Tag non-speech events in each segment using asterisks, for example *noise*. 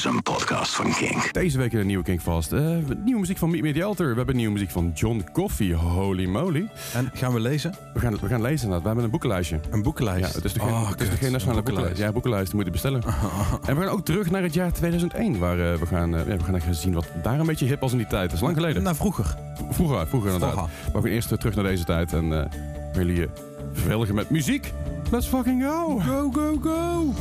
is een podcast van Kink. Deze week in de nieuwe Kinkvast. Uh, nieuwe muziek van Meet Me The Alter. We hebben nieuwe muziek van John Coffee. Holy moly. En gaan we lezen? We gaan, we gaan lezen inderdaad. We hebben een boekenlijstje. Een boekenlijst? Ja, het is de, geen, het is de geen nationale boekenlijst. Ja, boekenlijst. Die moet je bestellen. *laughs* en we gaan ook terug naar het jaar 2001. Waar uh, we gaan, uh, ja, we gaan even zien wat daar een beetje hip was in die tijd. Dat is lang geleden. Naar vroeger. Vroeger, vroeger inderdaad. Vroeger. Maar we gaan eerst terug naar deze tijd. En uh, willen je vervelgen met muziek? Let's fucking go! Go, go, go!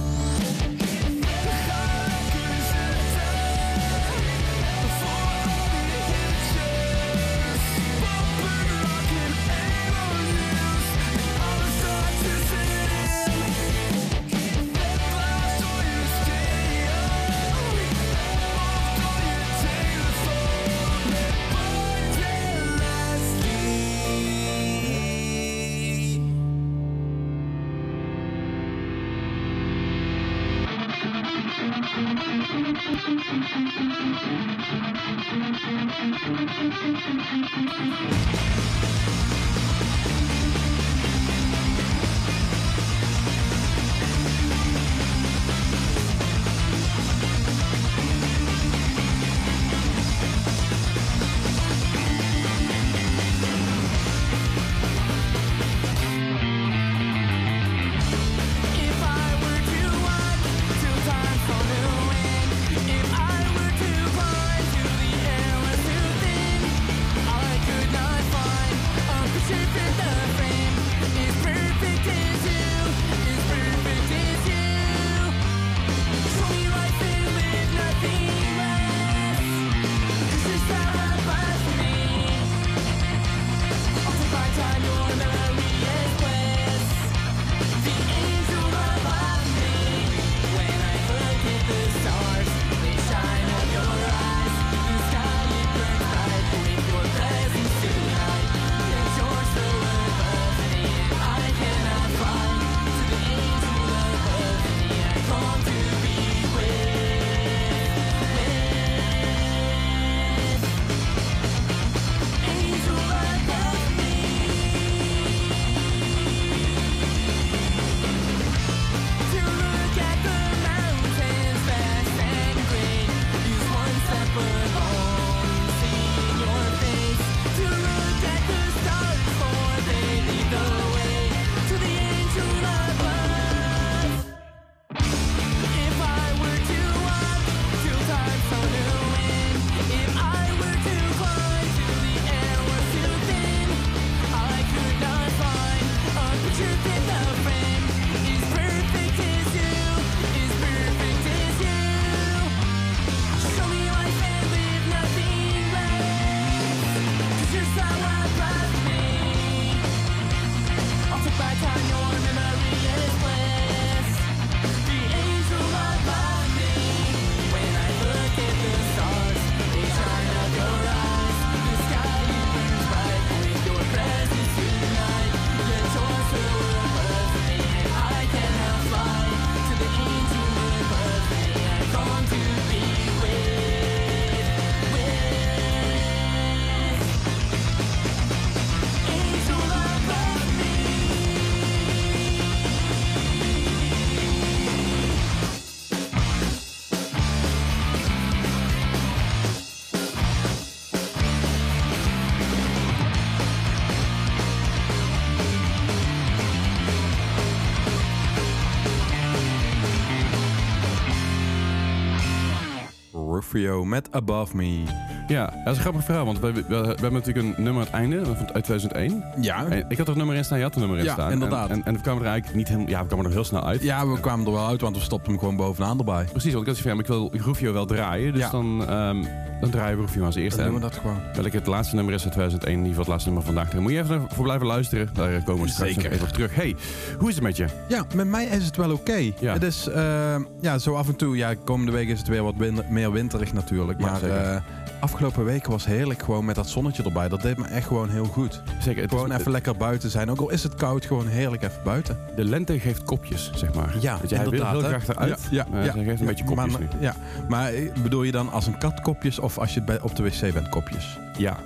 Rufio met Above Me. Ja, dat is een grappig verhaal, want we, hebben natuurlijk een nummer aan het einde van 2001. Ja. En ik had er nummer in staan, je had er nummer in ja, staan. inderdaad. En, en, en, we kwamen er eigenlijk niet helemaal, ja, we kwamen er heel snel uit. Ja, we kwamen er wel uit, want we stopten hem gewoon bovenaan erbij. Precies, want ik had gezegd, ik wil Rufio wel draaien, dus Ja. dan, ehm, dan draaien we Rufio als eerste. Dan doen we dat gewoon. Welk het laatste nummer is van 2001, in ieder geval het laatste nummer van vandaag. Daar moet je even voor blijven luisteren, daar komen we straks Zeker. even op terug. Hey, hoe is het met je? Ja, met mij is het wel oké. Ja. Het is, eh, ja, zo af en toe, ja, komende week is het weer wat win- meer winterig natuurlijk. Ja, maar. Afgelopen weken was heerlijk gewoon met dat zonnetje erbij. Dat deed me echt gewoon heel goed. Zeker, het is- Gewoon even lekker buiten zijn. Ook al is het koud, gewoon heerlijk even buiten. de lente geeft kopjes, zeg maar. Ja, Want jij wil inderdaad, heel hè? graag eruit, Ja, ja, maar ja. hij geeft een beetje kopjes maar, nu. Ja, maar eh, bedoel je dan als een kat kopjes of als je op de wc bent kopjes? Ja.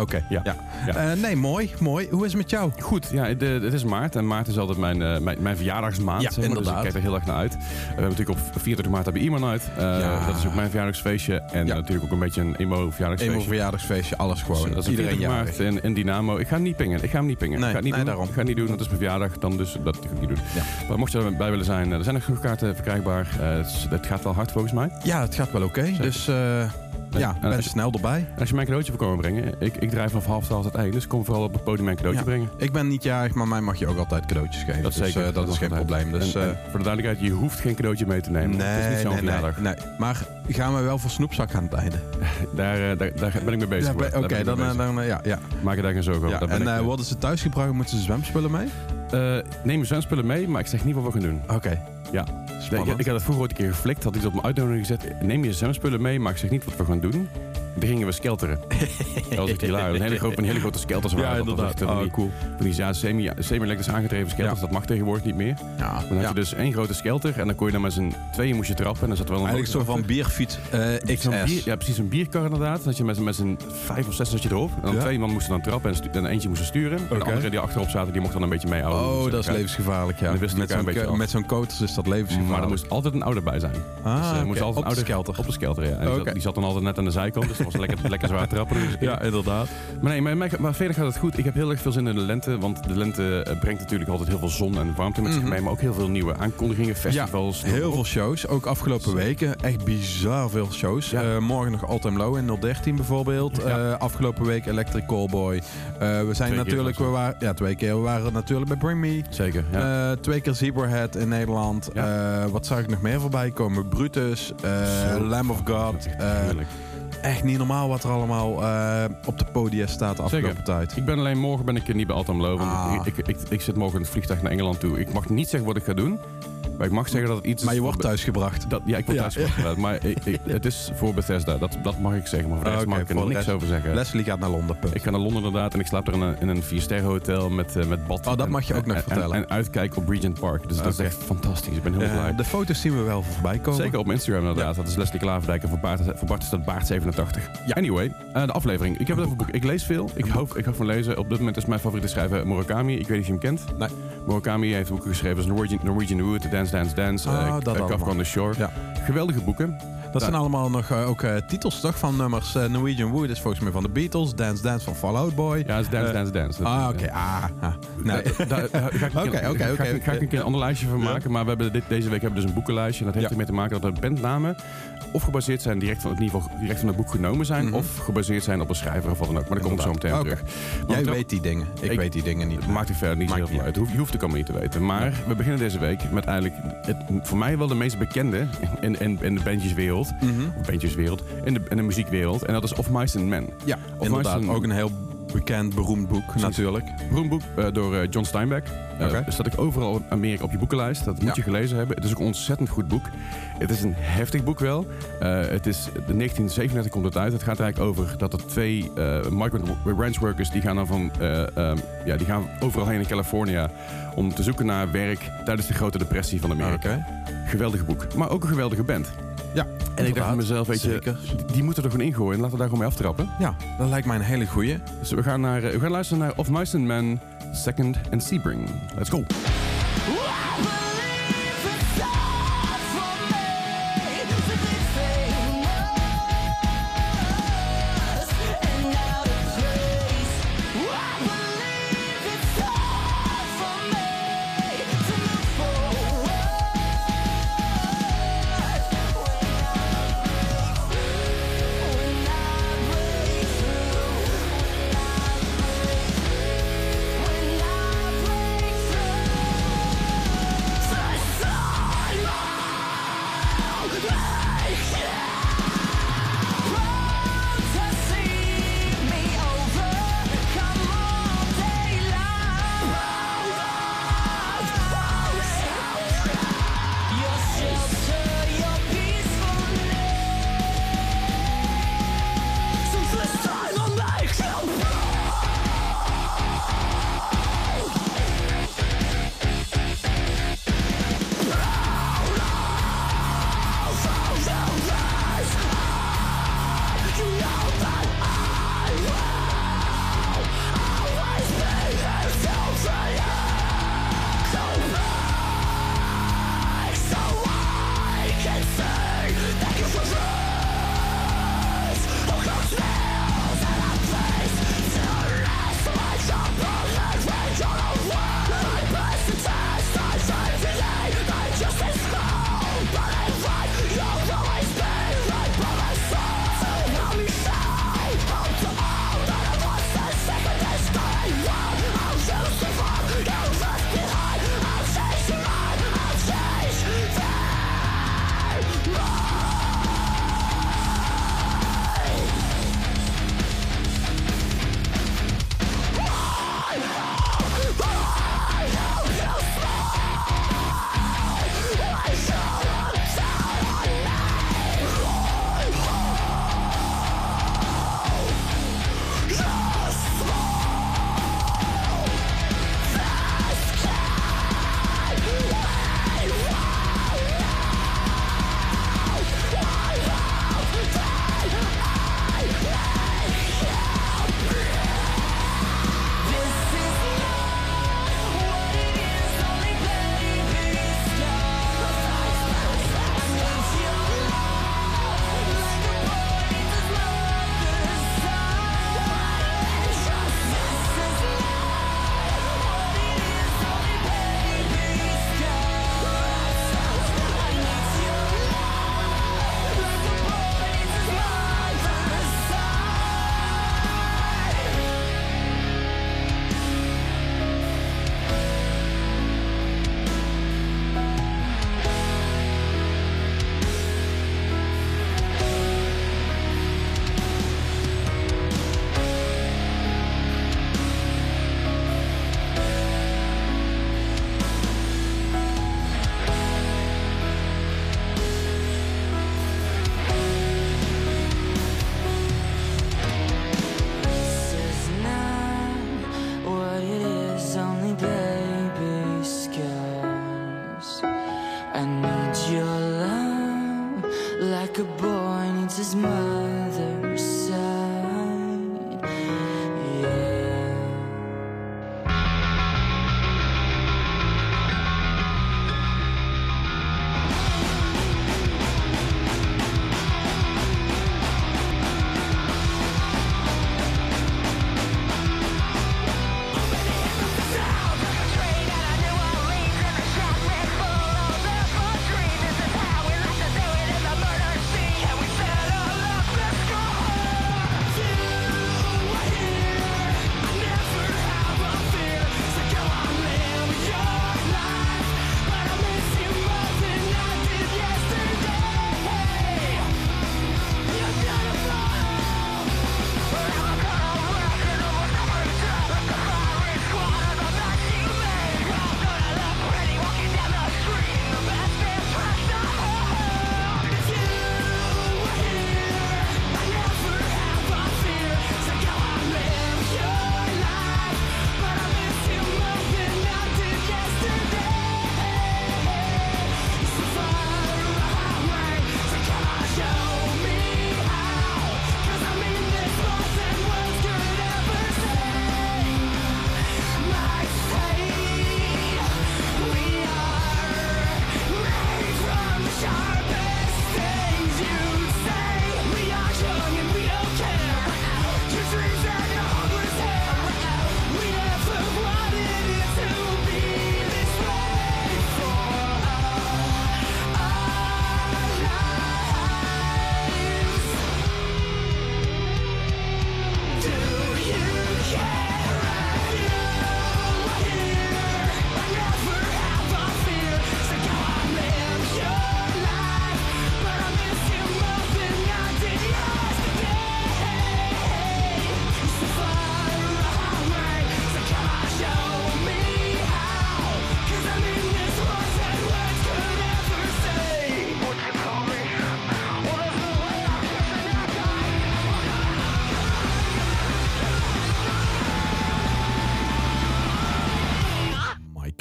Oké, Ja. ja. Ja. Eh, nee, mooi, mooi. Hoe is het met jou? Goed, ja, de- het is maart en maart is altijd mijn, eh, mijn, mijn verjaardagsmaand. Ja, zeg maar, dus inderdaad. ik kijk er heel erg naar uit. we hebben natuurlijk op 24 maart hebben Iman uit. Eh, Ja. Dat is ook mijn verjaardagsfeestje. En natuurlijk ook een beetje een emo Eenmaal verjaardagsfeestje. verjaardagsfeestje, alles gewoon. dat is Iedereen maart in, Dynamo. Ik ga hem niet pingen. Ik ga hem niet pingen. Nee, ik ga het niet nee, doen. daarom. Ik ga het niet doen. Dat is mijn verjaardag. Dan dus dat ga ik niet doen. Maar mocht je erbij willen zijn, eh, er zijn nog genoeg kaarten verkrijgbaar. Eh, het, gaat wel hard volgens mij. Ja, het gaat wel oké. Dus eh, ja, en ben snel erbij. Als je mij een cadeautje voor komen brengen, ik, ik draai vanaf half twaalf tot één. Dus kom vooral op het podium mijn cadeautje Ja. brengen. Ik ben niet jarig, maar mij mag je ook altijd cadeautjes geven. Dat dus, zeker. eh, dat, is geen probleem. Dus, En- eh, voor de duidelijkheid, je hoeft geen cadeautje mee te nemen. het is niet zo'n nee, nee, nee. Maar gaan we wel voor snoepzak aan het einde? *laughs* Daar, eh, daar, daar ben ik mee bezig. Oké, dan, dan ja. ja. Maak je daar geen zorgen over. En ik, worden ze thuisgebracht? Moeten ze zwemspullen mee? neem je zwemspullen mee, maar ik zeg niet wat we gaan doen. Oké. Ja. Nee, Spannend. ik, ik had het vroeger ooit een keer geflikt, had iets op mijn uitnodiging gezet. Neem je zwemspullen mee, maar ik zeg niet wat we gaan doen. Gingen we skelteren. *laughs* dat was echt hilarisch. Een hele, grote, een hele grote skelters waren. Ja, dat. Dat was inderdaad. echt, Oh, die- cool. van die ja, semi- semi-elektrisch aangedreven skelters. Ja. Dat mag tegenwoordig niet meer. Ja, Dan had je dus één grote skelter en dan kon je dan met z'n tweeën moest je trappen. En dan zat wel een Eigenlijk zo motor van bierfiets XS. Zo'n bier, ja, precies, een bierkar inderdaad. Dat je met, met z'n vijf of zes zat je erop. En dan twee man moesten dan trappen en, stu- en eentje moest sturen. En de andere die achterop zaten, die mocht dan een beetje mee houden. Oh, Dus, dat is levensgevaarlijk, ja. Met zo'n een af. met zo'n koters is dat levensgevaarlijk. Maar er moest altijd een ouder bij zijn. ah, Dus, eh, moest altijd op een de ouder- skelter. Op de skelter, ja. Die, zat, dan altijd net aan de zijkant, dus was lekker, *laughs* lekker zwaar trappen. Dus Ja, inderdaad. Maar nee, maar, maar, verder gaat het goed. Ik heb heel erg veel zin in de lente, want de lente eh, brengt natuurlijk altijd heel veel zon en warmte met zich Mhm. mee. Maar ook heel veel nieuwe aankondigingen, festivals. maar Heel veel shows, ook afgelopen weken. Echt bizar veel shows. Ja. Eh, morgen nog All Time Low in 013 bijvoorbeeld. Ja. Eh, afgelopen week Electric Callboy. We zijn natuurlijk, we waren, ja twee keer. We waren natuurlijk bij Bring Me. Zeker, ja. Twee keer Zebrahead in Nederland. Ja. Wat zag ik nog meer voorbij komen? Brutus. Lamb of God. Heerlijk. Echt niet normaal wat er allemaal eh, op de podia staat de afgelopen Zeker. tijd. Ik ben alleen morgen ben ik niet bij Altam Low, want Ah. ik, ik, ik, ik zit morgen in het vliegtuig naar Engeland toe. Ik mag niet zeggen wat ik ga doen, maar ik mag zeggen dat het iets Maar je wordt thuisgebracht. Dat, ja, ik word Ja. thuis gebracht, inderdaad. Maar ik, ik- *laughs* het is voor Bethesda, dat, dat mag ik zeggen. Maar voor de rest Oké, mag ik er niks rest- over zeggen. Leslie gaat naar Londen. punt. Ik ga naar Londen inderdaad en ik slaap er in een, in een viersterren hotel met, eh, met bad. Oh, dat en- mag je ook nog en- vertellen. En, uitkijk op Regent Park. Dus dat is echt fantastisch. Ik ben heel Eh, blij. de foto's zien we wel voorbij komen. Zeker op Instagram inderdaad. Dat is Leslie Klaverdijk en voor Bart, voor Bart is dat Baart87. Ja. Anyway, eh, de aflevering. Ik heb het over boek. Ik lees veel. Ik hou, ik hou van lezen. Op dit moment is mijn favoriete schrijver Murakami. Ik weet niet of je hem kent. Nee. Murakami heeft boeken geschreven als Norwegian, Norwegian Wood, Dance Dance Dance, Ah, eh, eh, on the Shore. Ja. Geweldige boeken. Dat zijn allemaal nog eh, ook eh, titels toch van nummers. Eh, Norwegian Wood is volgens mij van de Beatles. Dance Dance van Fall Out Boy. Ja, het is Dance Dance Dance. ah, Dat- oké. Ah, ah. Oké, oké, oké. ga ik- een keer een ander lijstje van maken. Maar we hebben dit, deze week hebben we dus een boekenlijstje. En dat heeft ermee te maken dat de bandnamen of gebaseerd zijn direct van, ieder geval direct van het boek genomen zijn. Mhm. Of gebaseerd zijn op een schrijver of wat dan ook. Maar daar kom ik zo meteen Inderdaad. terug. Jij weet die dingen. Ik, Ik- weet die dingen niet. Het maakt er verder niet zo Maakt heel veel niet uit. Je hoeft- het allemaal niet te weten. Maar we beginnen deze week met eigenlijk het, voor mij wel de meest bekende in, in, in de bandjeswereld. Of bandjeswereld. In de, in de muziekwereld. En dat is Of Mice and Men. Ja, Of inderdaad. Mice and- Ook een heel bekend, beroemd boek natuurlijk. Beroemd boek eh, door eh, John Steinbeck. Eh Oké. staat ik overal in Amerika op je boekenlijst. Dat moet Ja. je gelezen hebben. Het is ook een ontzettend goed boek. Het is een heftig boek wel. Eh, het is, in 1937 komt het uit. Het gaat eigenlijk over dat er twee eh, migrant ranch workers... die gaan dan van... eh, ehm, ja, die gaan overal heen in California... om te zoeken naar werk tijdens de grote depressie van Amerika. Oké. Geweldig boek. Maar ook een geweldige band. Ja, En ik dacht mezelf, weet je... Zeker. Die moeten er gewoon ingooien. Laten we daar gewoon mee aftrappen. Ja, dat lijkt mij een hele goeie. Dus we gaan, naar, eh, we gaan luisteren naar Of Mice and Men, Second and Sebring. Let's go.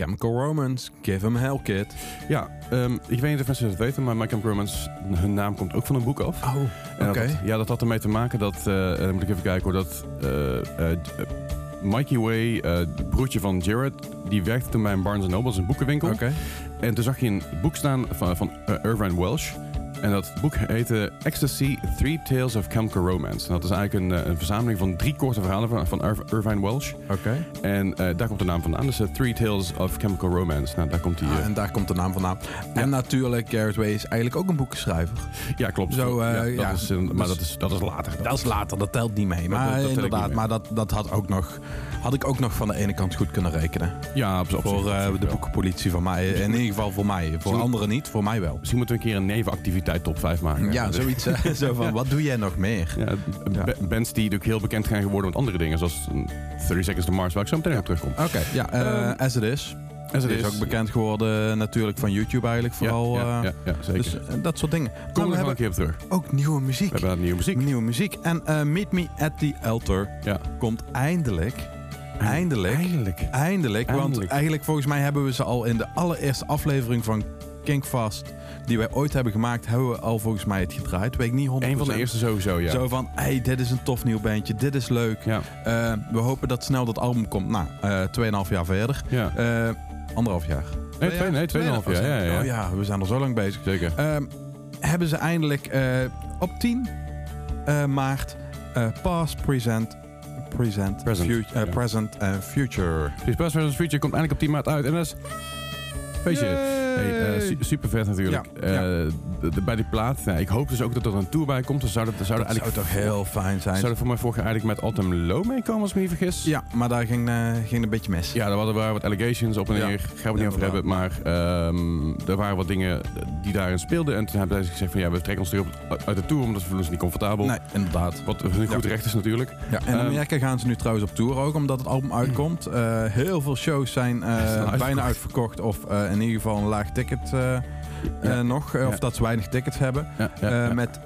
Chemical Romance, Give 'em Hell Kid. Ja, ehm, ik weet niet of mensen het weten, maar My Chemical Romance, hun naam komt ook van een boek af. Oh, oké. dat ja, dat had ermee te maken dat, eh, eh, moet ik even kijken hoor, dat eh, Mikey Way, broertje van Jared, die werkte toen bij een Barnes Noble, dat is een boekenwinkel. Oké. En toen zag je een boek staan van, van Irvine Welsh. En dat boek heette Ecstasy, Three Tales of Chemical Romance. En dat is eigenlijk een, eh, een verzameling van drie korte verhalen van, van Irv- Irvine Welsh. Oké. En eh, daar komt de naam vandaan. Dus eh, Three Tales of Chemical Romance. Nou, daar komt die... Ah, en daar komt de naam vandaan. En natuurlijk, Garrett Way is eigenlijk ook een boekenschrijver. ja, klopt. Zo, ja, dat ja, is, maar dus- dat is, dat is later. Dat is later, dat telt niet mee. Maar dat inderdaad, mee. maar dat, dat had, ook nog, had ik ook nog van de ene kant goed kunnen rekenen. Ja, op, op voor zich de boekenpolitie van mij. In ieder geval voor mij. Voor Misschien- anderen niet, voor mij wel. Misschien moeten we een keer een nevenactiviteit top 5 maken. Ja, zoiets. hè. *laughs* Zo van, wat doe jij nog meer? Ja, Ja. ba- Bands die natuurlijk heel bekend zijn geworden met andere dingen. Zoals mm, 30 Seconds to Mars, waar ik zo meteen op terugkom. Oké, ja, eh, Ehm, As It Is. As it is ook bekend geworden natuurlijk van YouTube eigenlijk vooral. ja, eh, ja, ja, zeker. Dus eh, dat soort dingen. Kom Nou, er we nog hebben een keer op terug. We ook nieuwe muziek. hebben daar nieuwe muziek. Nieuwe muziek. En eh, Meet Me at the Altar Ja. komt eindelijk. Eindelijk. Eindelijk. Eindelijk. Want Eindelijk. eigenlijk volgens mij hebben we ze al in de allereerste aflevering van Kinkfast die wij ooit hebben gemaakt, hebben we al volgens mij het gedraaid. Weet ik niet 100%. Een van de eerste sowieso, ja. Zo van, hey, dit is een tof nieuw bandje, dit is leuk. Ja, Eh, we hopen dat snel dat album komt. Nou, eh 2,5 jaar verder. ja. Eh anderhalf jaar. Nee, twee, nee, tweeënhalf jaar. Ja, ja, ja. Oh ja, we zijn al zo lang bezig. Zeker. Ehm, hebben ze eindelijk op 10 eh, maart past, present, present, Present, fut- ja. present en future. Dus Best vs. Future komt eindelijk op 10 maart uit. En dat is... Weet je, hey, eh, su- super vet natuurlijk. Ja, Eh, ja. de- de- bij die plaat. ja, ik hoop dus ook dat er een tour bij komt. Dan zou dat, zou dat Dat zou toch heel fijn zijn. Zou er voor mij vorig jaar eigenlijk met Autumn Low meekomen, als ik me niet vergis? Ja, maar daar ging, eh, ging een beetje mis. Ja, er waren, waren wat allegations op en Ja. neer. Gaan we het niet over hebben. Maar ehm, er waren wat dingen die daarin speelden. En toen hebben ze gezegd van ja, we trekken ons terug op- uit de tour. Omdat we ons niet comfortabel. Nee, inderdaad. Wat een goed Ja. recht is natuurlijk. Ja, en in Ehm, Amerika gaan ze nu trouwens op tour ook, omdat het album uitkomt. Eh, heel veel shows zijn *laughs* bijna uitverkocht. Of eh, in ieder geval een laag ticket eh, eh, Ja. nog. eh, Of dat ze weinig tickets hebben. Met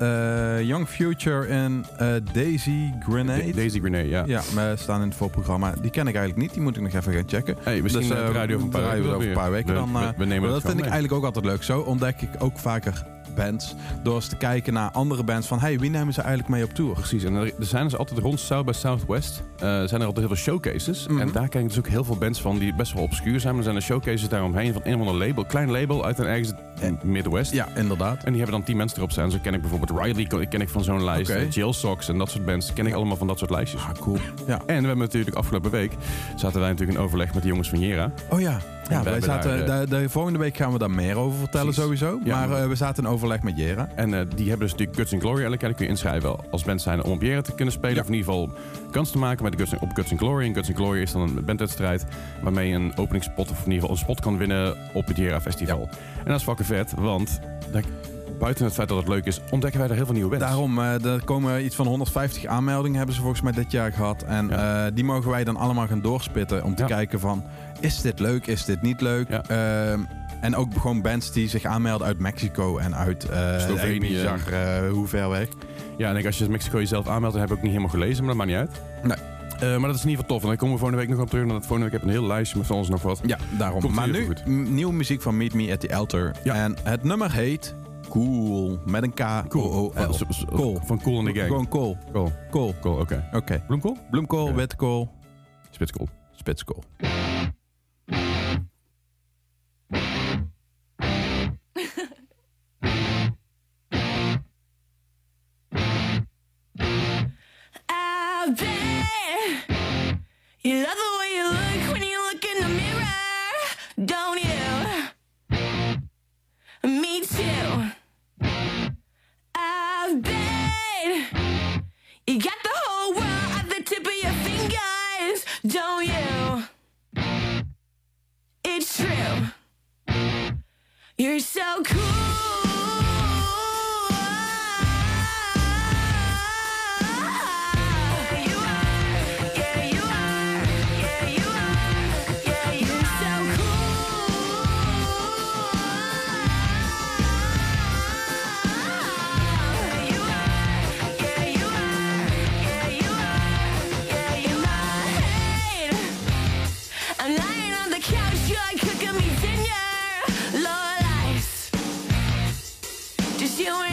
Young Future en Daisy Grenade. Da- Daisy Grenade, ja. Ja, maar staan in het voorprogramma. Die ken ik eigenlijk niet. Die moet ik nog even gaan checken. Hey, misschien Dus, radio over een paar weken. we over een paar weken We- dan, we, we nemen dat vind ik eigenlijk ook altijd leuk. Zo ontdek ik ook vaker bands. Door eens te kijken naar andere bands van... hey, wie nemen ze eigenlijk mee op tour? Precies, en er, zijn dus altijd rond South by Southwest eh, zijn er altijd heel veel showcases. Mhm. En daar krijg je dus ook heel veel bands van die best wel obscuur zijn. Maar er zijn er showcases daaromheen van een of ander label, klein label uit een ergens in het Midwest. Ja, inderdaad. En die hebben dan 10 mensen erop staan. Zo ken ik bijvoorbeeld Riley, ken- ik van zo'n lijst. Jill Sox en dat soort bands ken ik allemaal van dat soort lijstjes. Ah, cool. Ja. En we hebben natuurlijk afgelopen week zaten wij natuurlijk in overleg met de jongens van Jera. Oh ja. Ja, wij zaten, daar, de, de volgende week gaan we daar meer over vertellen Precies. sowieso. Ja, maar maar- eh, we zaten in overleg met Jera. En eh, die hebben dus natuurlijk Guts and Glory. Keer kun je inschrijven als band zijn om op Jera te kunnen spelen. Ja. Of in ieder geval kans te maken met de Guts, op Guts and Glory. En Guts and Glory is dan een bandwedstrijd waarmee je een openingsspot of in ieder geval een spot kan winnen op het Jera Festival. En dat is fucking vet, want daar- buiten het feit dat het leuk is, ontdekken wij er heel veel nieuwe bands. Daarom, eh, er komen iets van 150 aanmeldingen hebben ze volgens mij dit jaar gehad. En Ja. eh, die mogen wij dan allemaal gaan doorspitten om te Ja. kijken van... is dit leuk, is dit niet leuk? Ja. Ehm, en ook gewoon bands die zich aanmelden uit Mexico en uit eh Slovenië. Eh, hoe ver weg. Ja, en ik, als je Mexico jezelf aanmeldt, dan heb ik ook niet helemaal gelezen, maar dat maakt niet uit. Nee. Maar dat is in ieder geval tof. En daar komen we volgende week nog op terug. Want volgende week heb ik een heel lijstje met van alles nog wat. Ja, daarom. Komt maar nu nieuwe muziek van Meet Me at the Altar. Ja. En het nummer heet Cool. Met een K. O-O-L. Van, s- s- Cool. van Cool in the Gang. Gewoon cool. Cool. Cool. Cool, oké. Oké. Bloemkool? Bloemkool, Oké. witkool, Spitskool. spitskool. You love the way you look when you look in the mirror, don't you? You're so cool. Just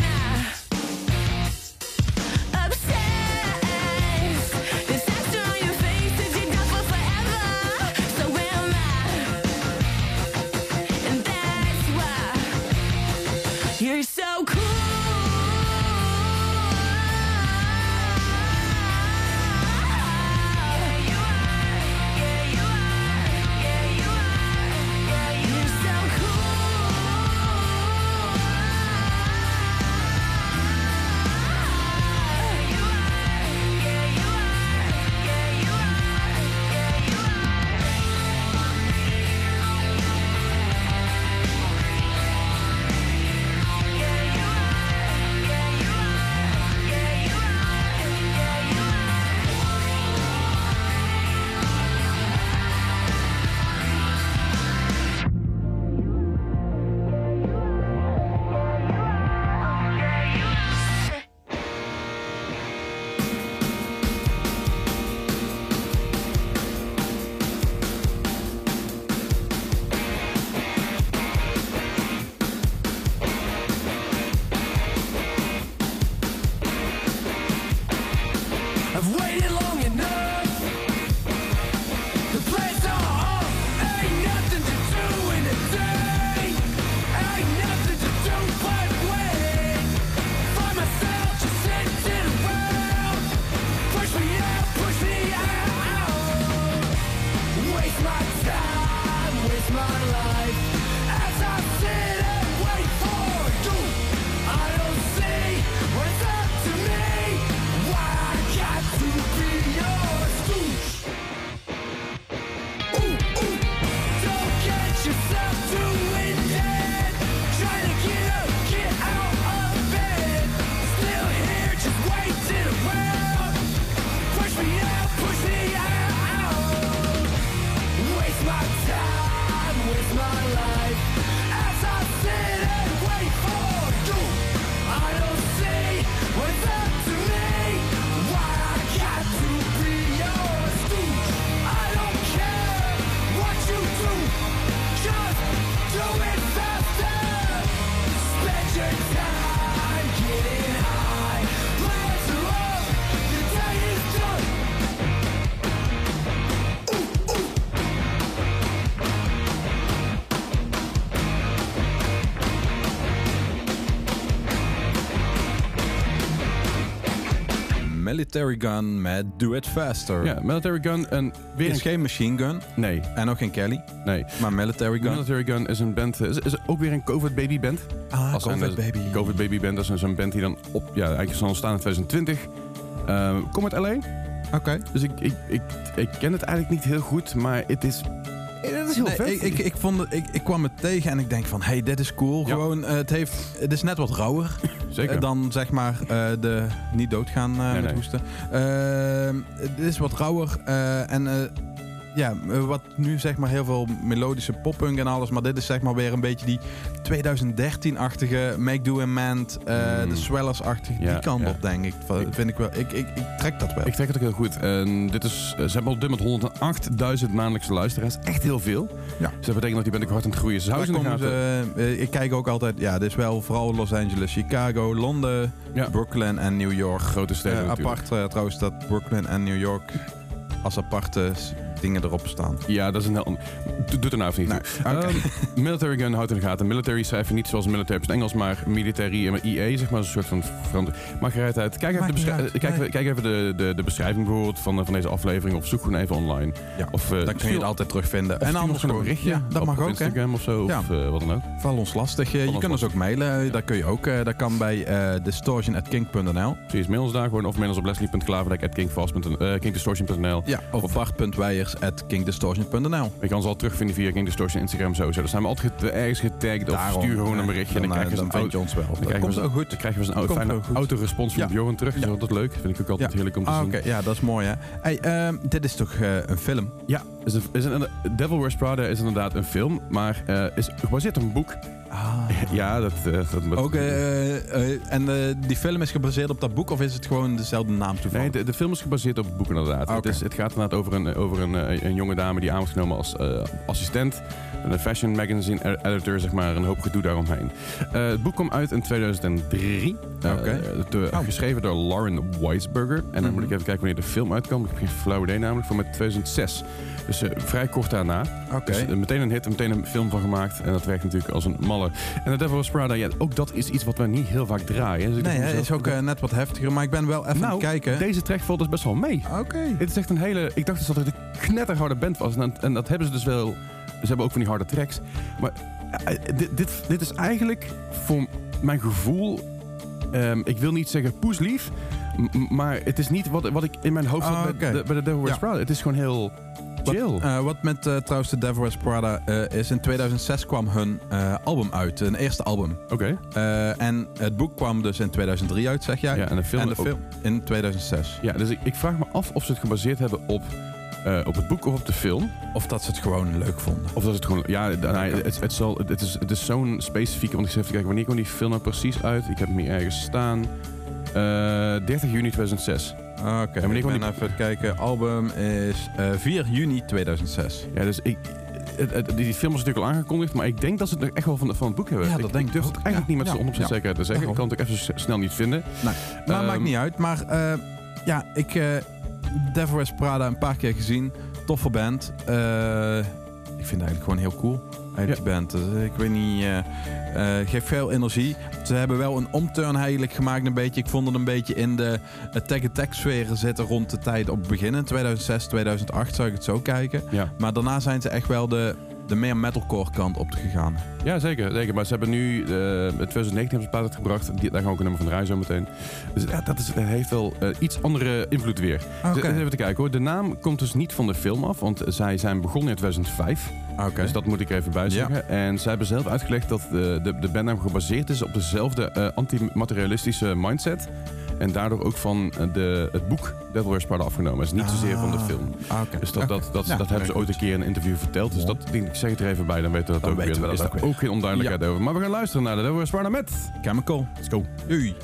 Military Gun met Do It Faster. Ja, Military Gun. En weer is een... geen Machine Gun Nee, en ook geen Kelly, nee. maar Military Gun. Military Gun is een band, is, is ook weer een COVID Baby band. Ah, Als Covid Baby. COVID Baby Band, dat is een band die dan op, ja, eigenlijk zal ontstaan in 2020. Eh, kom uit LA, Oké. dus ik, ik, ik, ik ken het eigenlijk niet heel goed, maar het is, het is heel Nee, vet. ik, ik, ik, vond het, ik, ik kwam het tegen en ik denk van, hey, dit is cool. Ja. Gewoon, eh, het, heeft, het is net wat rauwer Zeker. eh, dan zeg maar eh, de niet doodgaan eh, Nee, met nee. hoesten. Het is wat rauwer en ja, eh, wat nu zeg maar heel veel melodische poppunk en alles, maar dit is zeg maar weer een beetje die 2013-achtige Make Do Amend, eh Mm. de Swellers-achtige, Ja, die kant ja. op denk ik. Ik- vind ik wel. Ik, ik, ik trek dat wel. Ik trek het ook heel goed. En dit is, eh, ze hebben op dit moment 108.000 maandelijkse luisteraars. Echt heel veel. Ja. Dus dat betekent dat die bent ook hard aan het groeien. Houden ze eh, ik kijk ook altijd, ja, dit is wel vooral Los Angeles, Chicago, Londen, Ja. Brooklyn en New York. Grote steden natuurlijk. apart trouwens dat Brooklyn en New York als aparte dingen erop staan. Ja, dat is een heel... Doe doet er nou even niet Nee, toe. oké. Ehm, military gun houdt in de gaten. Military schrijven niet zoals military op het Engels, maar military en IE, zeg maar, een soort van verandering. Maakt eruit uit. Kijk even, Maakt de, niet beschri- uit, eh, kijk, nee. kijk even de, de, de beschrijving bijvoorbeeld van, eh, van deze aflevering of zoek gewoon even online. Ja, Of, eh, Dan kun je stuur- het altijd terugvinden. of En anders gewoon een berichtje. Ja, dat op, mag op ook, hè. Instagram of zo, Ja. of eh, wat dan ook. Val ons lastig. Je, je ons kunt ons ook mailen. Dat kun je ook. eh, dat kan bij eh distortion.kink.nl. Precies, mail ons daar gewoon of mail ons op leslie.klaverdijk.kingdistortion.nl Ja, of bart.weijers.kingdistortion.nl. Je kan ze al terugvinden via King Distortion Instagram sowieso. Daar zijn we altijd ergens getagd of stuur gewoon eh, een berichtje. en dan, Dan, krijg je dan vind je ons wel. Dan Dat krijgen we ook goed. Dan krijgen we Komt fijne autorespons van. Johan terug. Dat is altijd leuk. Vind ik ook altijd heerlijk om te Ah, zien. Oké, ja, dat is mooi hè. Hey, ehm, dit is toch eh, een film? Ja, is een, is een, Devil Wears Prada is inderdaad een film, maar eh, is gebaseerd op een boek. Ah. Ja, dat... eh, dat, dat- Ook, eh, eh, en die film is gebaseerd op dat boek of is het gewoon dezelfde naam Nee, toevallig? de, de film is gebaseerd op het boek inderdaad. Ah, het, is, het gaat inderdaad over een, over een, een jonge dame die aan wordt genomen als assistent. Een fashion magazine ed- editor, zeg maar, een hoop gedoe daaromheen. Het boek kwam uit in 2003. Eh, Oké. door- Oh. Geschreven door Lauren Weisberger. En dan Mhm. moet ik even kijken wanneer de film uitkwam. Ik heb geen flauw idee namelijk, van met 2006. Dus eh, vrij kort daarna. Oké. Dus eh, meteen een hit, en meteen een film van gemaakt. En dat werkt natuurlijk als een malle. En The Devil Wears Prada, ja, ook dat is iets wat we niet heel vaak draaien. Dus nee, mezelf, is ook eh, net wat heftiger, maar ik ben wel even nou, aan het kijken. deze track valt dus best wel mee. Oké. Het is echt een hele... Ik dacht dus dat het een knetterharde band was. En, en dat hebben ze dus wel... Ze hebben ook van die harde tracks. Maar dit, dit, dit is eigenlijk voor mijn gevoel... ehm, ik wil niet zeggen poeslief. Maar het is niet wat, wat ik in mijn hoofd had Ah, bij, oké. de, bij de Devil Wears Ja. Prada. Het is gewoon heel chill. Wat, eh, wat met eh, trouwens de Devil Wears Prada eh, is, in 2006 kwam hun album uit, een eerste album. Oké. En het boek kwam dus in 2003 uit, zeg jij? Ja, en de film en de film in 2006. Ja, dus ik, ik vraag me af of ze het gebaseerd hebben op, op het boek of op de film. Of dat ze het gewoon leuk vonden. Of dat het gewoon... Ja, nee, het, het, zal, het is, het is zo'n specifieke... Want ik zit even te kijken, wanneer kwam die film nou precies uit? Ik heb hem hier ergens staan. Eh 30 juni 2006. Oké, wanneer ik ben die- even kijken. Album is eh 4 juni 2006. Ja, dus ik... Het, het- die film was natuurlijk al aangekondigd, maar ik denk dat ze het nog echt wel van, van het boek hebben. Ja, dat ik, denk ik durf het eigenlijk Ja, niet met ja, 100% ja. zekerheid te zeggen. Ik kan het ook even snel niet vinden. Maar Ehm, maakt niet uit. Maar eh, ja, ik uh, Devil Wears Prada een paar keer gezien. Toffe band. Ik vind het eigenlijk gewoon heel cool. Die band. Dus, ik weet niet. eh, eh, geeft veel energie. Ze hebben wel een omturn eigenlijk gemaakt een beetje. Ik vond het een beetje in de Attack Attack sferen zitten rond de tijd op het begin. In 2006, 2008 zou ik het zo kijken. Ja. Maar daarna zijn ze echt wel de, de meer metalcore kant op gegaan. Ja, zeker, zeker. Maar ze hebben nu, eh 2019 hebben ze plaat uitgebracht. Die, daar gaan we ook een nummer van draaien zo meteen. Dus ja, dat, is, dat heeft wel eh, iets andere invloed weer. Oké. Dus even te kijken hoor. De naam komt dus niet van de film af, want zij zijn begonnen in 2005. Oké. Dus dat moet ik even bijzeggen. En zij hebben zelf uitgelegd dat de, de, de bandnaam gebaseerd is op dezelfde eh, antimaterialistische mindset. En daardoor ook van eh, de, het boek Devil Wears Prada afgenomen. is niet zozeer van de film. Ah. Dus dat, dat, dat, Ja, dat hebben ze ooit een keer in een interview verteld. Dus dat, ik zeg het er even bij, dan weten we dat Dan ook weten weer. we Dan is dat daar ook ook geen onduidelijkheid over. Maar we gaan luisteren naar de Devil Wears Prada met... Chemical. Let's go. Doei.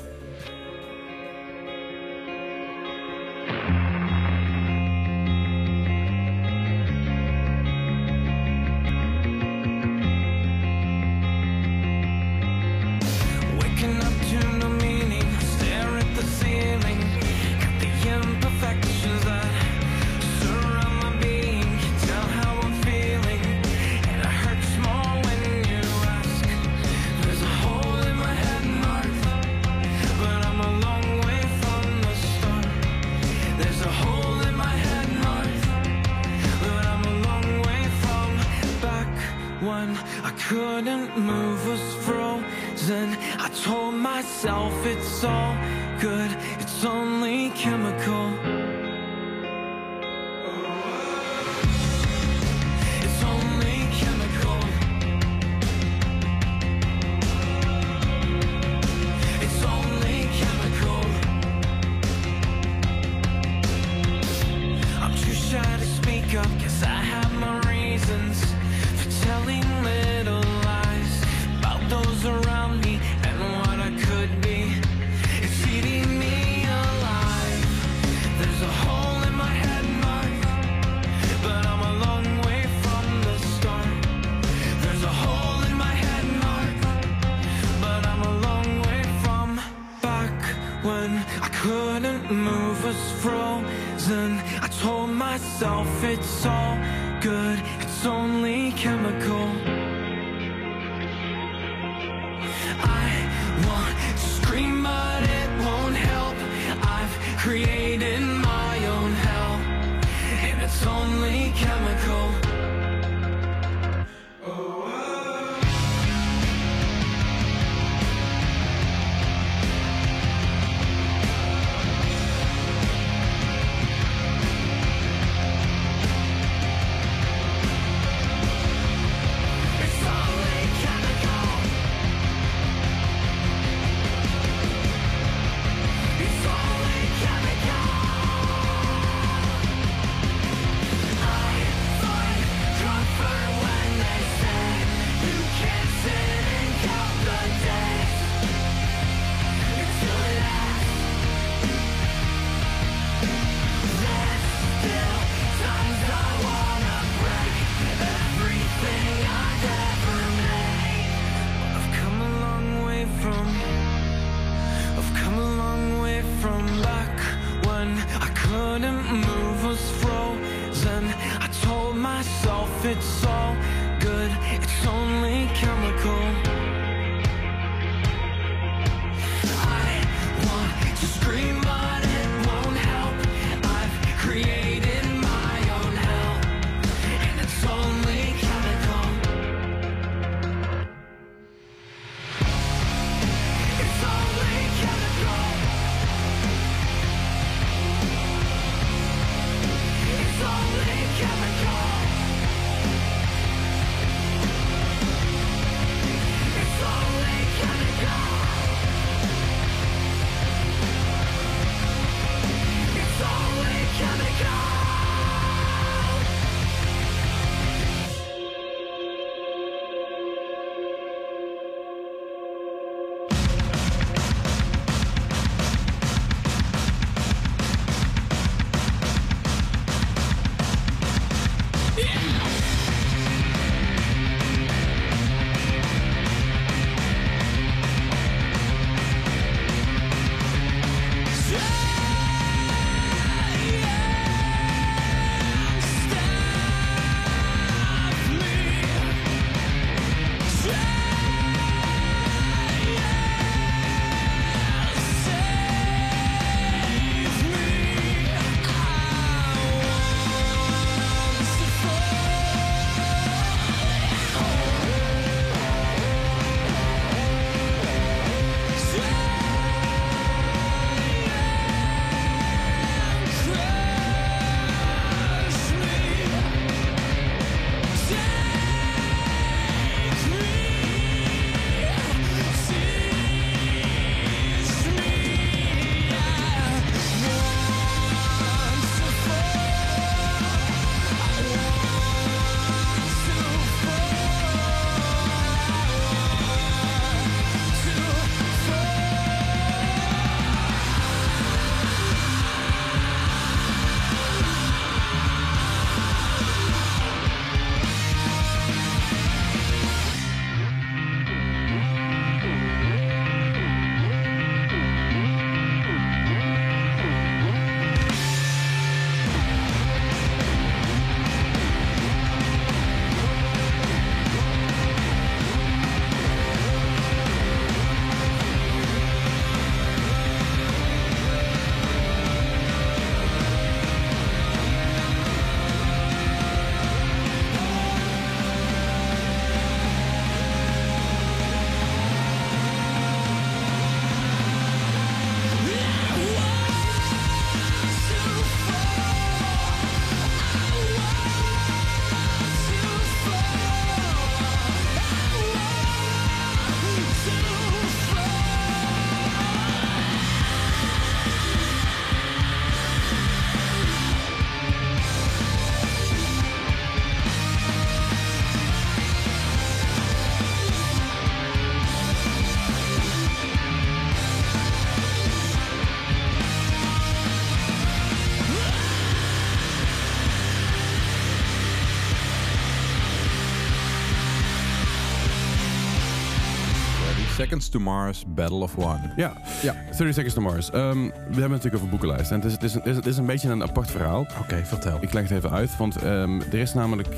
Seconds to Mars, Battle of One. Ja, Ja. 30 Seconds to Mars. Ehm, we hebben het natuurlijk over boekenlijst. En het is, het, is een, het is- een beetje een apart verhaal. Oké, vertel. Ik leg het even uit, want ehm, er is namelijk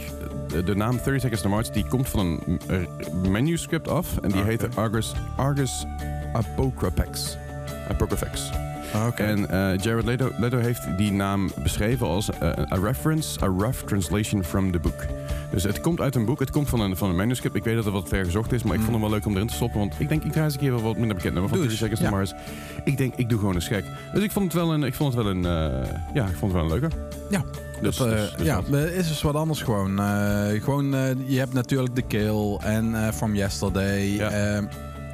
de, de naam 30 Seconds to Mars, die komt van een eh, manuscript af. En die Oké. heette Argus, Argus Apocryphex. Apocryphex. Oké. En eh, Jared Leto, Leto heeft die naam beschreven als eh, a reference, a rough translation from the book. Dus het komt uit een boek, het komt van een, van een manuscript. Ik weet dat het wat ver gezocht is, maar ik vond hem wel leuk om erin te stoppen. Want ik denk, ik ga eens een keer wel wat minder bekend nummer van Doe 30 eens, Seconds ja. Mars. Ik denk, ik doe gewoon een schek. Dus ik vond het wel een, ik vond het wel een, eh, ja, ik vond het wel een leuke. Ja. Dus, Dat, dus- dus ja, dat. is dus wat anders gewoon. Eh, gewoon je hebt natuurlijk The Kill en From Yesterday. Ja. en,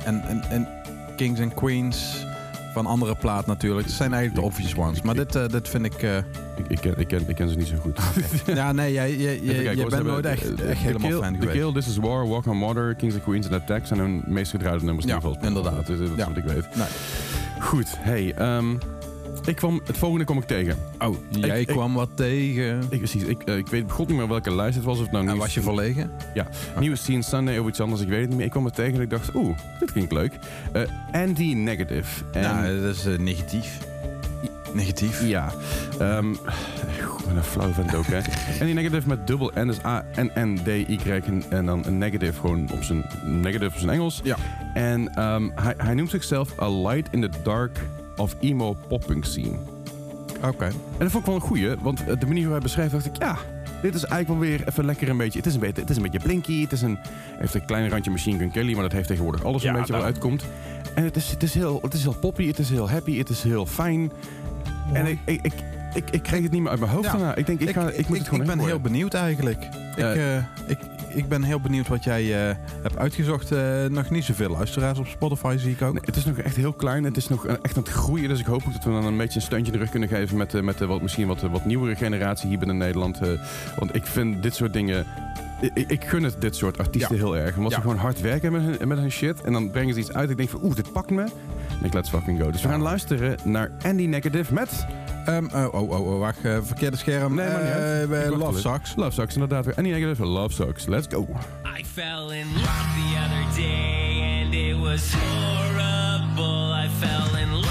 en, en Kings and Queens van andere plaat natuurlijk. Dat zijn eigenlijk de obvious ones. Maar dit, eh, dit vind ik... eh, Ik, ik, ken, ik, ken, ik ken ze niet zo goed. *laughs* ja, nee, jij, jij, jij, Even kijken, jij hoor, ze bent nooit echt, eh, echt The helemaal Kill- fan The geweest. Kill, This Is War, Walk on Water, Kings and Queens en Attack zijn hun meest gedraaide nummers. Ja, inderdaad. Dat is, dat is Ja. wat ik weet. Nee. Goed, hey, ehm, ik kwam, het volgende kom ik tegen. Oh, jij ik- kwam wat tegen. Ik, precies, ik, eh, ik weet god niet meer welke lijst het was. Of het nou en was je verlegen? Nieuwe Scene Sunday of iets anders, ik weet het niet meer. Ik kwam er tegen en ik dacht, oeh, dit klinkt leuk. Eh, Andy Negative. En, nou, dat is eh, negatief. Negatief. Ja. goed, wat een flauw vent ook, hè. *laughs* Andy Negative met dubbel N, dus A-N-N-D-Y en, en dan een negative gewoon op zijn negative op zijn Engels. Ja. En ehm, hij, hij noemt zichzelf A Light in the Dark of Emo Popping Scene. Oké. En dat vond ik wel een goeie, want eh, de manier hoe hij beschrijft, dacht ik, ja, dit is eigenlijk wel weer even lekker een beetje. Het is een beetje, het is een beetje blinky, het is een, heeft een klein randje Machine Gun Kelly, maar dat heeft tegenwoordig alles Ja, een beetje wel daarom. uitkomt. En het is, het, is heel, het is heel poppy, het is heel happy, het is heel fijn. En ik, ik, ik, ik, ik kreeg het niet meer uit mijn hoofd Ja. daarna. Ik denk, ik, ga, ik, moet het gewoon ik ben heel benieuwd eigenlijk. Ik, Eh, eh, ik, ik ben heel benieuwd wat jij eh, hebt uitgezocht. Eh, nog niet zoveel luisteraars op Spotify zie ik ook. Nee, het is nog echt heel klein. Het is nog eh, echt aan het groeien. Dus ik hoop ook dat we dan een beetje een steuntje in de rug kunnen geven met, met wat, misschien wat, wat nieuwere generatie hier binnen Nederland. want ik vind dit soort dingen. Ik, ik- gun het dit soort artiesten Ja. heel erg. Omdat Ja. ze gewoon hard werken met hun, met hun shit. En dan brengen ze iets uit. Ik denk van oeh, dit pakt me. En ik let's fucking go. Dus we gaan luisteren naar Andy Negative met Ehm, oh, oh, oh, oh, wacht. eh, verkeerde scherm. Nee, maar niet. Eh, wacht Love. Sucks. Love Sucks. Inderdaad weer Andy Negative Love Sucks. Let's go. I fell in love the other day and it was horrible. I fell in love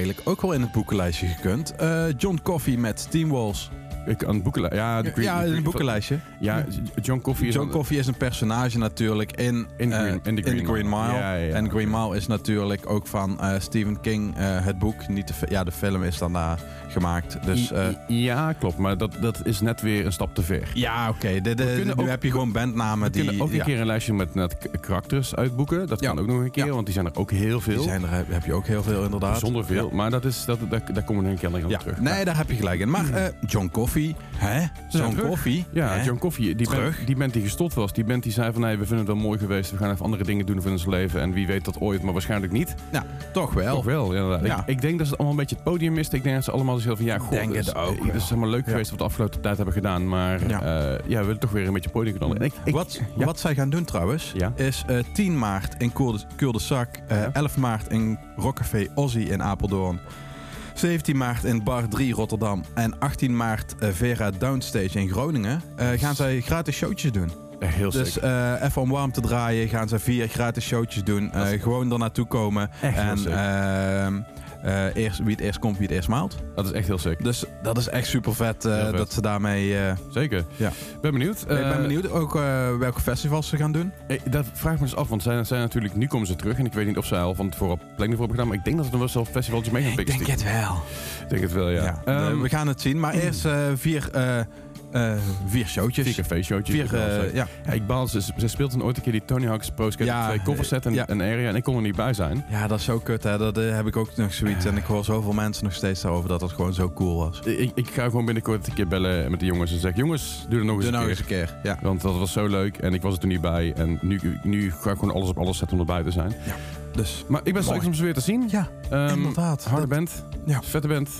eigenlijk ook wel in het boekenlijstje gekund. Eh, John Coffey met Steam Walls. Ik, een boekenlijst. Ja, de Green- ja, het boekenlijstje. Ja, John Coffey is John een- Coffey is een personage natuurlijk in, In eh, Green- in the Green Mile. Ja, ja. En Green Mile is natuurlijk ook van eh, Stephen King eh, het boek. Niet de, ja, de film is daarna gemaakt. Dus I- ja, klopt. Maar dat, dat is net weer een stap te ver. ja, oké. De- de- We kunnen Nu ook- heb je gewoon bandnamen die... kunnen ook een keer een lijstje met, k- karakters uitboeken. Dat kan ook nog een keer, want die zijn er ook heel veel. die zijn er, heb, je ook heel veel inderdaad. Bijzonder veel. Maar dat is, dat, daar, daar komen we nog een keer aan terug. nee, daar heb je gelijk in. Maar eh, John Coffey, hè? Terug. Coffey, Ja, hè? John Coffey, die Terug. band, die band die gestopt was, die band die zei van nee, we vinden het wel mooi geweest, we gaan even andere dingen doen van ons leven en wie weet dat ooit, maar waarschijnlijk niet. Ja, toch wel. Toch wel, inderdaad. Ja. Ik, ik denk dat ze allemaal een beetje het podium misten. Ik denk dat ze allemaal zo van ja, god, Denk het is, het ook het is helemaal leuk Ja. geweest wat we de afgelopen tijd hebben gedaan, maar Ja. ja, ja we willen toch weer een beetje podium knallen. En ik, ik, wat, ja. wat zij gaan doen trouwens, Ja. is eh 10 maart in Cul-de-Sac, eh Ja. 11 maart in Rockcafé Ozzy in Apeldoorn, 17 maart in Bar 3 Rotterdam en 18 maart eh, Vera Downstage in Groningen eh, gaan zij gratis showtjes doen. Heel Dus sick. eh, even om warm te draaien gaan ze vier gratis showtjes doen. Gewoon er naartoe komen. Echt en eh, eerst, wie het eerst komt, wie het eerst maalt. Dat is echt heel sick. Dus dat is echt super vet, vet. dat ze daarmee... eh, Zeker. Ja. Ben benieuwd. ik ben Eh, benieuwd ook eh, welke festivals ze gaan doen. eh, dat vraag ik me dus af, want zij, zij natuurlijk, nu komen ze terug en ik weet niet of zij al van tevoren planning voor hebben gedaan, maar ik denk dat ze dan wel zelf festivaltjes mee gaan pikken. stiekem. het wel. Ik denk het wel, ja. Ja. Ehm, eh, we gaan het zien. Maar *clears throat* eerst eh, vier, eh, eh, vier showtjes. vier café-showtjes. Vier, eh, ja. Ja, ik baal, ze, ze speelt dan ooit een keer die Tony Hawk's Pro Skater Ja, 2 cover set en, ja. en area en ik kon er niet bij zijn. ja, dat is zo kut. Hè. Dat eh, heb ik ook nog zoiets. En ik hoor zoveel mensen nog steeds daarover dat het gewoon zo cool was. Ik, ik ga gewoon binnenkort een keer bellen met de jongens en zeggen, jongens, doe er nog eens Doe een nou keer. eens een keer. Ja. Want dat was zo leuk en ik was er toen niet bij. En nu, nu ga ik gewoon alles op alles zetten om erbij te zijn. Dus Maar ik ben straks om ze weer te zien. ja, Ehm, inderdaad. Harde Dat- band, Ja. vette band.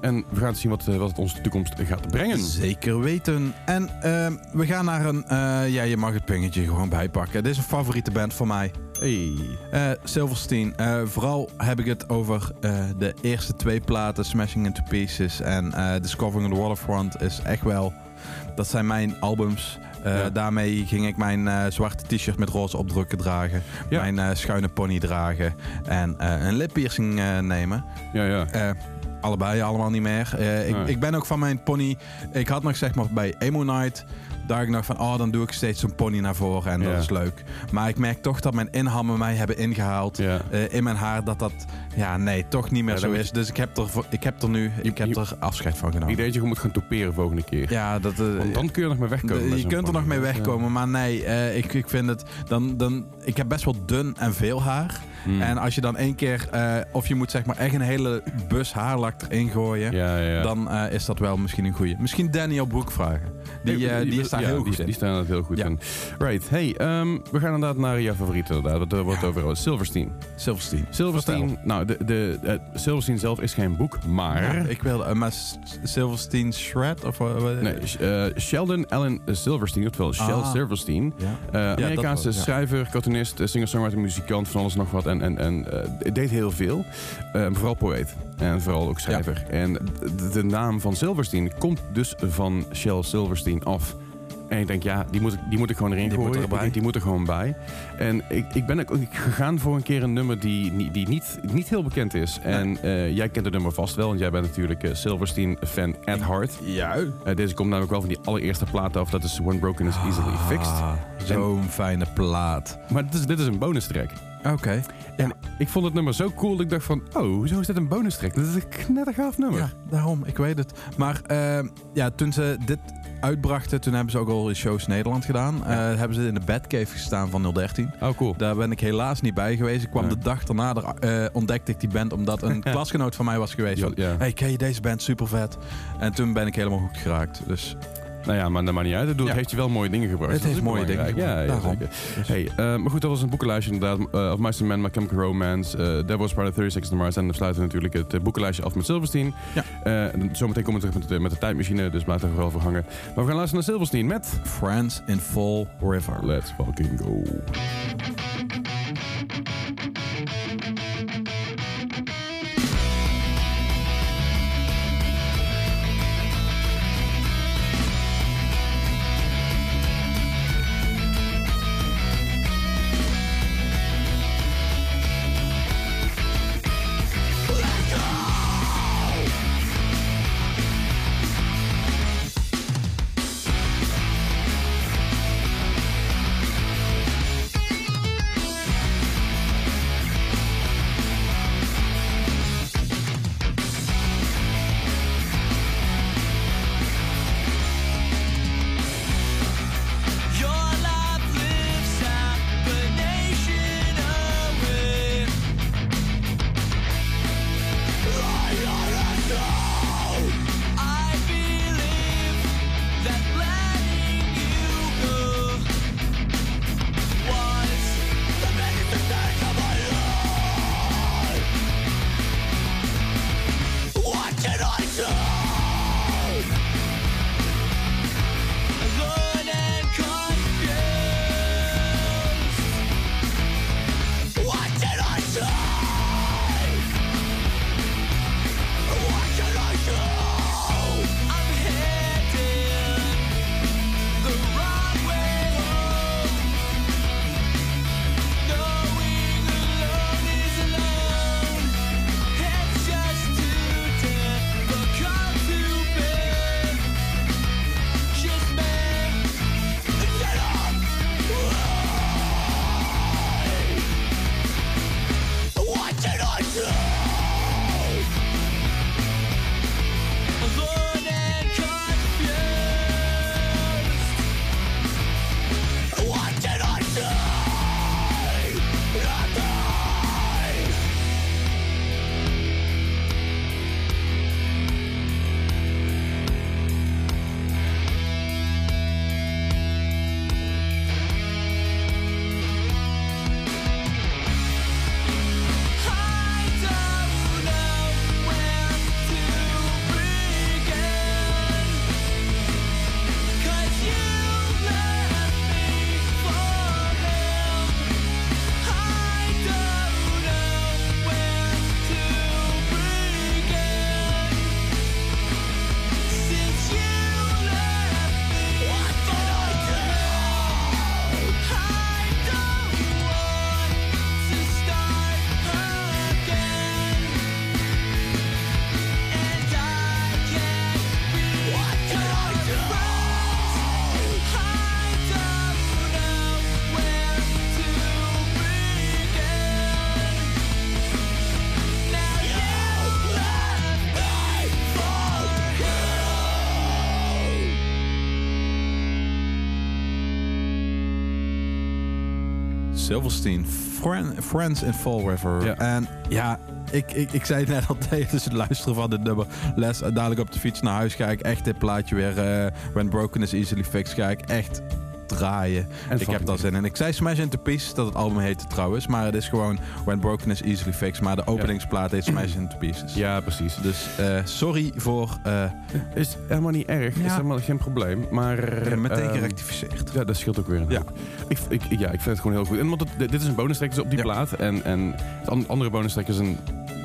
En we gaan zien wat, eh, wat het ons de toekomst gaat brengen. Zeker weten. En ehm, we gaan naar een... eh, ja, je mag het pingetje gewoon bijpakken. Dit is een favoriete band voor mij. Hey. Eh, Silverstein. Vooral heb ik het over de eerste twee platen, Smashing Into Pieces en Discovering the Waterfront, is echt wel... Dat zijn mijn albums. Ja. Daarmee ging ik mijn zwarte t-shirt met roze opdrukken dragen. Ja. Mijn schuine pony dragen. En een lippiercing nemen. Ja, ja. Allebei, allemaal niet meer. Eh, ik, Nee. ik ben ook van mijn pony... Ik had nog zeg maar bij Emo Night... Daar ik nog van, oh, dan doe ik steeds zo'n pony naar voren en Ja. dat is leuk. Maar ik merk toch dat mijn inhammen mij hebben ingehaald ja. eh, in mijn haar. Dat dat, ja, nee, toch niet meer Ja, zo is. Dus ik heb er, ik heb er nu, Je- ik heb je- er afscheid van genomen. Ik denk dat je moet gaan toeperen volgende keer. Ja, dat, eh, Want dan kun je er nog mee wegkomen. de- je kunt er nog mee Ja. wegkomen, maar nee, ik, ik vind het dan, dan. Ik heb best wel dun en veel haar. Hmm. En als je dan één keer, eh, of je moet zeg maar echt een hele bus haarlak erin gooien, Ja, ja, ja. dan eh, is dat wel misschien een goeie. Misschien Daniel Broek vragen. Die, eh, die ja, heel die, goed in. Die staan er heel goed in. Right. Hey, ehm, we gaan inderdaad naar jouw favoriet inderdaad. Er wordt over Silverstein. Silverstein. Silverstein, nou, de, de, Silverstein zelf is geen boek, maar... Ik wilde, maar Silverstein Shred of Nee, Sheldon Allen Silverstein, oftewel Shel Ah. Silverstein. Amerikaanse schrijver, cartoonist, singer-songwriter, muzikant, van alles nog wat. En, en, en eh, deed heel veel. Eh, vooral poëet. En vooral ook schrijver. En de, de naam van Silverstein komt dus van Shel Silverstein af. En ik denk, ja, die moet ik, die moet ik gewoon erin Die gooien. die moet er gewoon bij. En ik, ik ben ook gegaan voor een keer een nummer die, die, niet, niet heel bekend is. En eh, jij kent het nummer vast wel, want jij bent natuurlijk Silverstein-fan at heart. Ja. Deze komt namelijk wel van die allereerste plaat af. Dat is When Broken is Easily Fixed. Ah, Zo'n fijne plaat. Maar dit is, dit is een bonus track. Oké. En ik vond het nummer zo cool dat ik dacht van... Oh, hoezo is dit een bonus track? Dit is een knettergaaf nummer. Ja, daarom. Ik weet het. Maar eh, ja, toen ze dit uitbrachten, toen hebben ze ook al in shows Nederland gedaan. Eh, hebben ze in de Batcave gestaan van 013. Oh, cool. Daar ben ik helaas niet bij geweest. Ik kwam Ja. de dag daarna, er, eh, ontdekte ik die band omdat een *laughs* klasgenoot van mij was geweest. Van, ja. hey, ken je deze band? Super vet. En toen ben ik helemaal goed geraakt. Dus Nou ja, maar dat maakt niet uit. Het, doet- Ja. heeft je wel mooie dingen gebracht. Het Dat heeft is mooie dingen. Ja, daarom. zeker. Hey, eh, maar goed, dat was een boekenlijstje inderdaad. Uh, of Mice and Men, My Chemical Romance, uh, Devil's Part 36 Mars. En dan sluiten we natuurlijk het eh, boekenlijstje af met Silverstein. Ja. Eh, en zometeen komen we terug met de, met de tijdmachine, dus blijf er vooral voor hangen. Maar we gaan luisteren naar Silverstein met... Friends in Fall River. Let's fucking go. Silverstein, Friend, Friends in Fall River. Ja. En ja, ik, ik, ik zei het net al *laughs* tijdens het luisteren van dit nummer. Les, dadelijk op de fiets naar huis ga ik echt dit plaatje weer... eh, When Broken is Easily Fixed ga ik echt draaien. ik heb daar zin in. Ik zei Smash Into Pieces, dat het album heette trouwens. Maar het is gewoon When Broken is Easily Fixed. Maar de openingsplaat heet Smash Into Pieces. Ja, precies. Dus eh, sorry voor... eh Is helemaal niet erg. Is helemaal geen probleem. Maar... ja, meteen ehm, gerectificeerd. Ja, dat scheelt ook weer een Ja. Ik, ik, ja, ik vind het gewoon heel goed. En want het- dit is een bonus track dus op die plaat. En, en het an- andere bonus track is een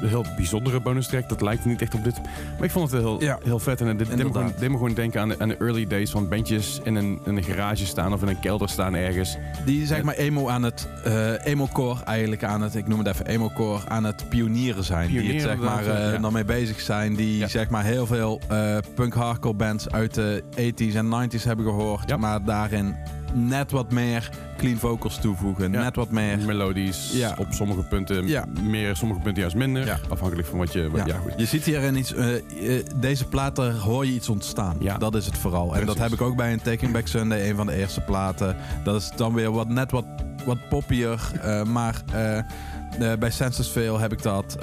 heel bijzondere bonus track. Dat lijkt niet echt op dit. Maar ik vond het heel, Ja. heel vet. En dit deed me, gewoon, denken aan de, aan de early days van bandjes in een, in een garage staan of in een kelder staan ergens. Die zeg maar emo aan het eh emo-core eigenlijk aan het, ik noem het even emo-core, aan het pionieren zijn. die het zeg maar inderdaad, eh, ja. dan mee bezig zijn. Die Ja. zeg maar heel veel eh, punk hardcore bands uit de 80s en 90s hebben gehoord. Maar daarin net wat meer clean vocals toevoegen. Ja. Net wat meer. Melodies Ja. op sommige punten Ja. meer, sommige punten juist minder. Afhankelijk van wat je... Wat, ja. goed. Je ziet hierin iets, eh, eh, deze platen hoor je iets ontstaan. Ja. Dat is het vooral. En dat heb ik ook bij een Taking Back Sunday, een van de eerste platen. Dat is dan weer wat, net wat, wat poppier. eh, maar bij Census Fail heb ik dat.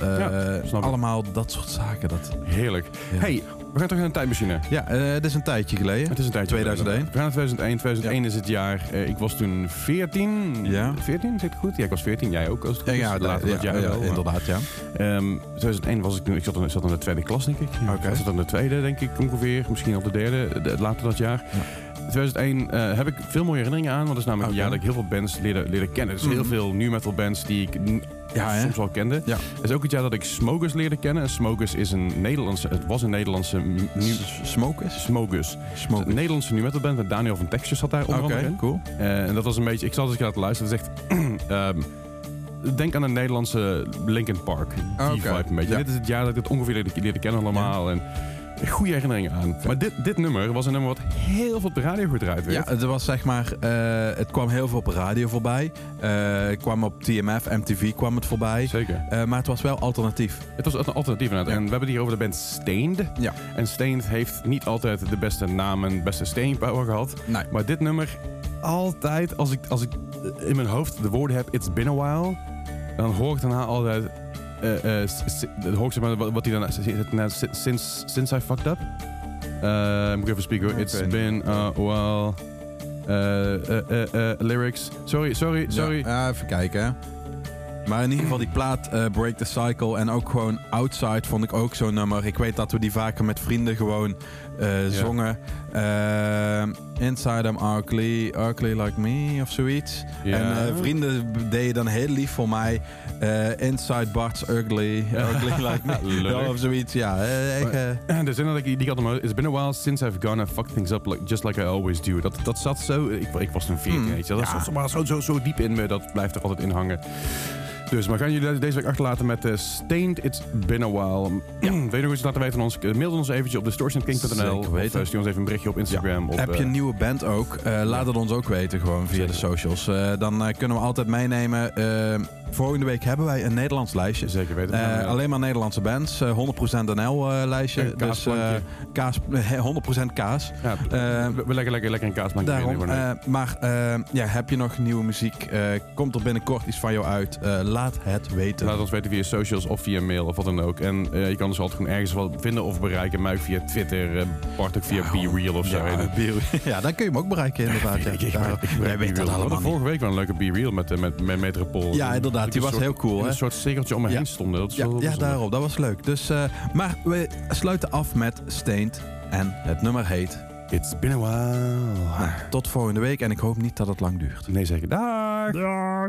allemaal dat soort zaken. Dat, Heerlijk. Hey, we gaan terug naar een tijdmachine. ja, eh, het is een tijdje geleden. Het is een tijdje 2001. geleden. We gaan naar 2001. 2001 is het jaar. eh, ik was toen 14. Ja. 14, zeg ik goed? Ja, ik was 14. Jij ook, als het goed Ja, is. ja, Later ja, dat jaar ja, wel, inderdaad, ja. Ehm, 2001 was ik toen, ik zat, in, zat in de tweede klas, denk ik. Ja, Oké. Ik zat in de tweede, denk ik ongeveer. Misschien al de derde, de- later dat jaar. 2001 eh, heb ik veel mooie herinneringen aan. Want dat is namelijk Oké. een jaar dat ik heel veel bands leerde, leerde kennen. Dus heel Mhm. veel new metal bands die ik Ja, soms al kende. Ja. Het is ook het jaar dat ik Smogus leerde kennen. En Smogus is een Nederlandse, het was een Nederlandse Smokus? Smogus. Smokus. Een Nederlandse nu metal band met Daniel van Texture zat daar onder andere in. cool. Eh, en dat was een beetje, ik zal eens laten luisteren. Het is echt, *clears throat* ehm, denk aan een Nederlandse Linkin Park. Die Oké, vibe een beetje. ja. Dit is het jaar dat ik het ongeveer leerde, leerde kennen allemaal. En goede herinneringen aan. Maar dit, dit nummer was een nummer wat heel veel op de radio gedraaid werd. Ja, het was zeg maar, eh, het kwam heel veel op radio voorbij. Het kwam op TMF, MTV kwam het voorbij. Zeker. Eh, maar het was wel alternatief. Het was een alternatief inderdaad. Ja. En we hebben het hier over de band Stained. Ja. En Stained heeft niet altijd de beste naam en beste staying power gehad. Nee. Maar dit nummer, altijd als ik, als ik in mijn hoofd de woorden heb, it's been a while, dan hoor ik daarna altijd, eh, eh, dan ik zeg maar wat wat hij daarna zegt, nou, si- since, since I fucked up. Eh, moet ik even spieken hoor. It's been a while. Eh, eh, eh, eh, lyrics. Sorry, sorry, sorry. Ja, even kijken. Maar in ieder geval die plaat eh, Break the Cycle en ook gewoon Outside vond ik ook zo'n nummer. Ik weet dat we die vaker met vrienden gewoon eh, zongen. Eh, Inside I'm ugly, ugly like me of zoiets. En eh, vrienden deden dan heel lief voor mij. Inside Bart's ugly, ugly like me. *laughs* Of zoiets, ja. echt, De zin dat ik die had. It's been a while since I've gone and fucked things up like, just like I always do. Dat, dat zat zo. Ik, ik was een 14, Hmm, weet je. Dat ja. zat maar zo, zo, zo diep in me. Dat blijft er altijd in hangen. Dus, maar gaan jullie deze week achterlaten met eh, Stained It's Been a While. *clears throat* Weet je nog iets laten weten van ons? Eh, Mail ons eventjes op distortionking.nl. Of eh, stuur ons even een berichtje op Instagram. Op, Heb je een nieuwe band ook? Laat het ons ook weten gewoon via de socials. Dan kunnen we altijd meenemen. Volgende week hebben wij een Nederlands lijstje. Zeker weten. Ja, alleen maar Nederlandse bands. eh, 100% NL eh, dus kaas, *laughs* 100% kaas. ja, we, leggen lekker, lekker een kaasplankje in, Daarom. maar ja, heb je nog nieuwe muziek? Komt er binnenkort iets van jou uit? Laat het weten. Laat ons weten via socials of via mail of wat dan ook. En je kan ons altijd gewoon ergens wel vinden of bereiken. Mij via Twitter, Bart ook via Ja, BeReal of zo. *laughs* ja, dan kun je hem ook bereiken inderdaad. Ja. *laughs* Ik, ik, ik, ik, We allemaal vorige week wel een leuke Be Real met, met, met Metropool. Ja, inderdaad. Dat Die was heel cool. Hè? Een soort cirkeltje om me Ja. heen stonden. Dat is Ja, wel ja bijzonder. daarom. Dat was leuk. Dus, eh, maar we sluiten af met Stained. En het nummer heet... It's been a while. Nou, tot volgende week. En ik hoop niet dat het lang duurt. Nee, zeker. Dag. Dag.